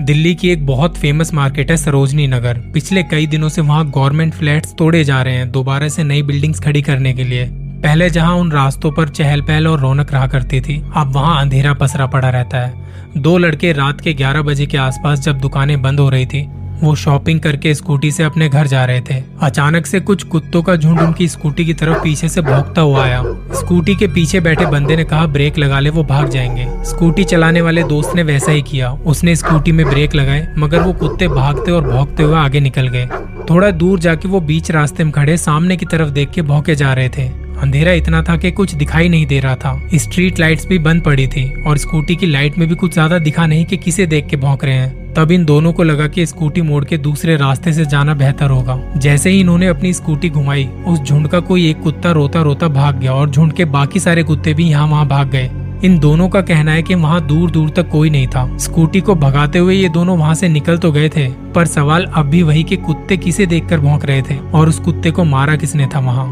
दिल्ली की एक बहुत फ़ेमस मार्केट है सरोजनी नगर। पिछले कई दिनों से वहाँ गवर्नमेंट फ्लैट्स तोड़े जा रहे हैं दोबारा से नई बिल्डिंग्स खड़ी करने के लिए। पहले जहाँ उन रास्तों पर चहल पहल और रौनक रहा करती थी, अब वहाँ अंधेरा पसरा पड़ा रहता है। दो लड़के रात के 11 बजे के आसपास जब दुकानें बंद हो रही थी वो शॉपिंग करके स्कूटी से अपने घर जा रहे थे। अचानक से कुछ कुत्तों का झुंड उनकी स्कूटी की तरफ़ पीछे से भोगता हुआ आया। स्कूटी के पीछे बैठे बंदे ने कहा, ब्रेक लगा ले, वो भाग जाएँगे। स्कूटी चलाने वाले दोस्त ने वैसा ही किया। उसने स्कूटी में ब्रेक लगाए, मगर वो कुत्ते भागते और भोगते हुए आगे निकल गए। थोड़ा दूर जाके वो बीच रास्ते में खड़े, सामने की तरफ़ देख के भौके जा रहे थे। अंधेरा इतना था कि कुछ दिखाई नहीं दे रहा था। स्ट्रीट लाइट्स भी बंद पड़ी थी, और स्कूटी की लाइट में भी कुछ ज़्यादा दिखा नहीं कि किसे देख के भौंक रहे हैं। तब इन दोनों को लगा कि स्कूटी मोड़ के दूसरे रास्ते से जाना बेहतर होगा। जैसे ही इन्होंने अपनी स्कूटी घुमाई, उस झुंड का कोई एक कुत्ता रोता रोता भाग गया और झुंड के बाकी सारे कुत्ते भी यहाँ वहाँ भाग गए। इन दोनों का कहना है कि वहाँ दूर दूर तक कोई नहीं था। स्कूटी को भगाते हुए ये दोनों वहाँ से निकल तो गए थे, पर सवाल अब भी वही के कुत्ते किसे देखकर भौंक रहे थे और उस कुत्ते को मारा किसने था वहाँ।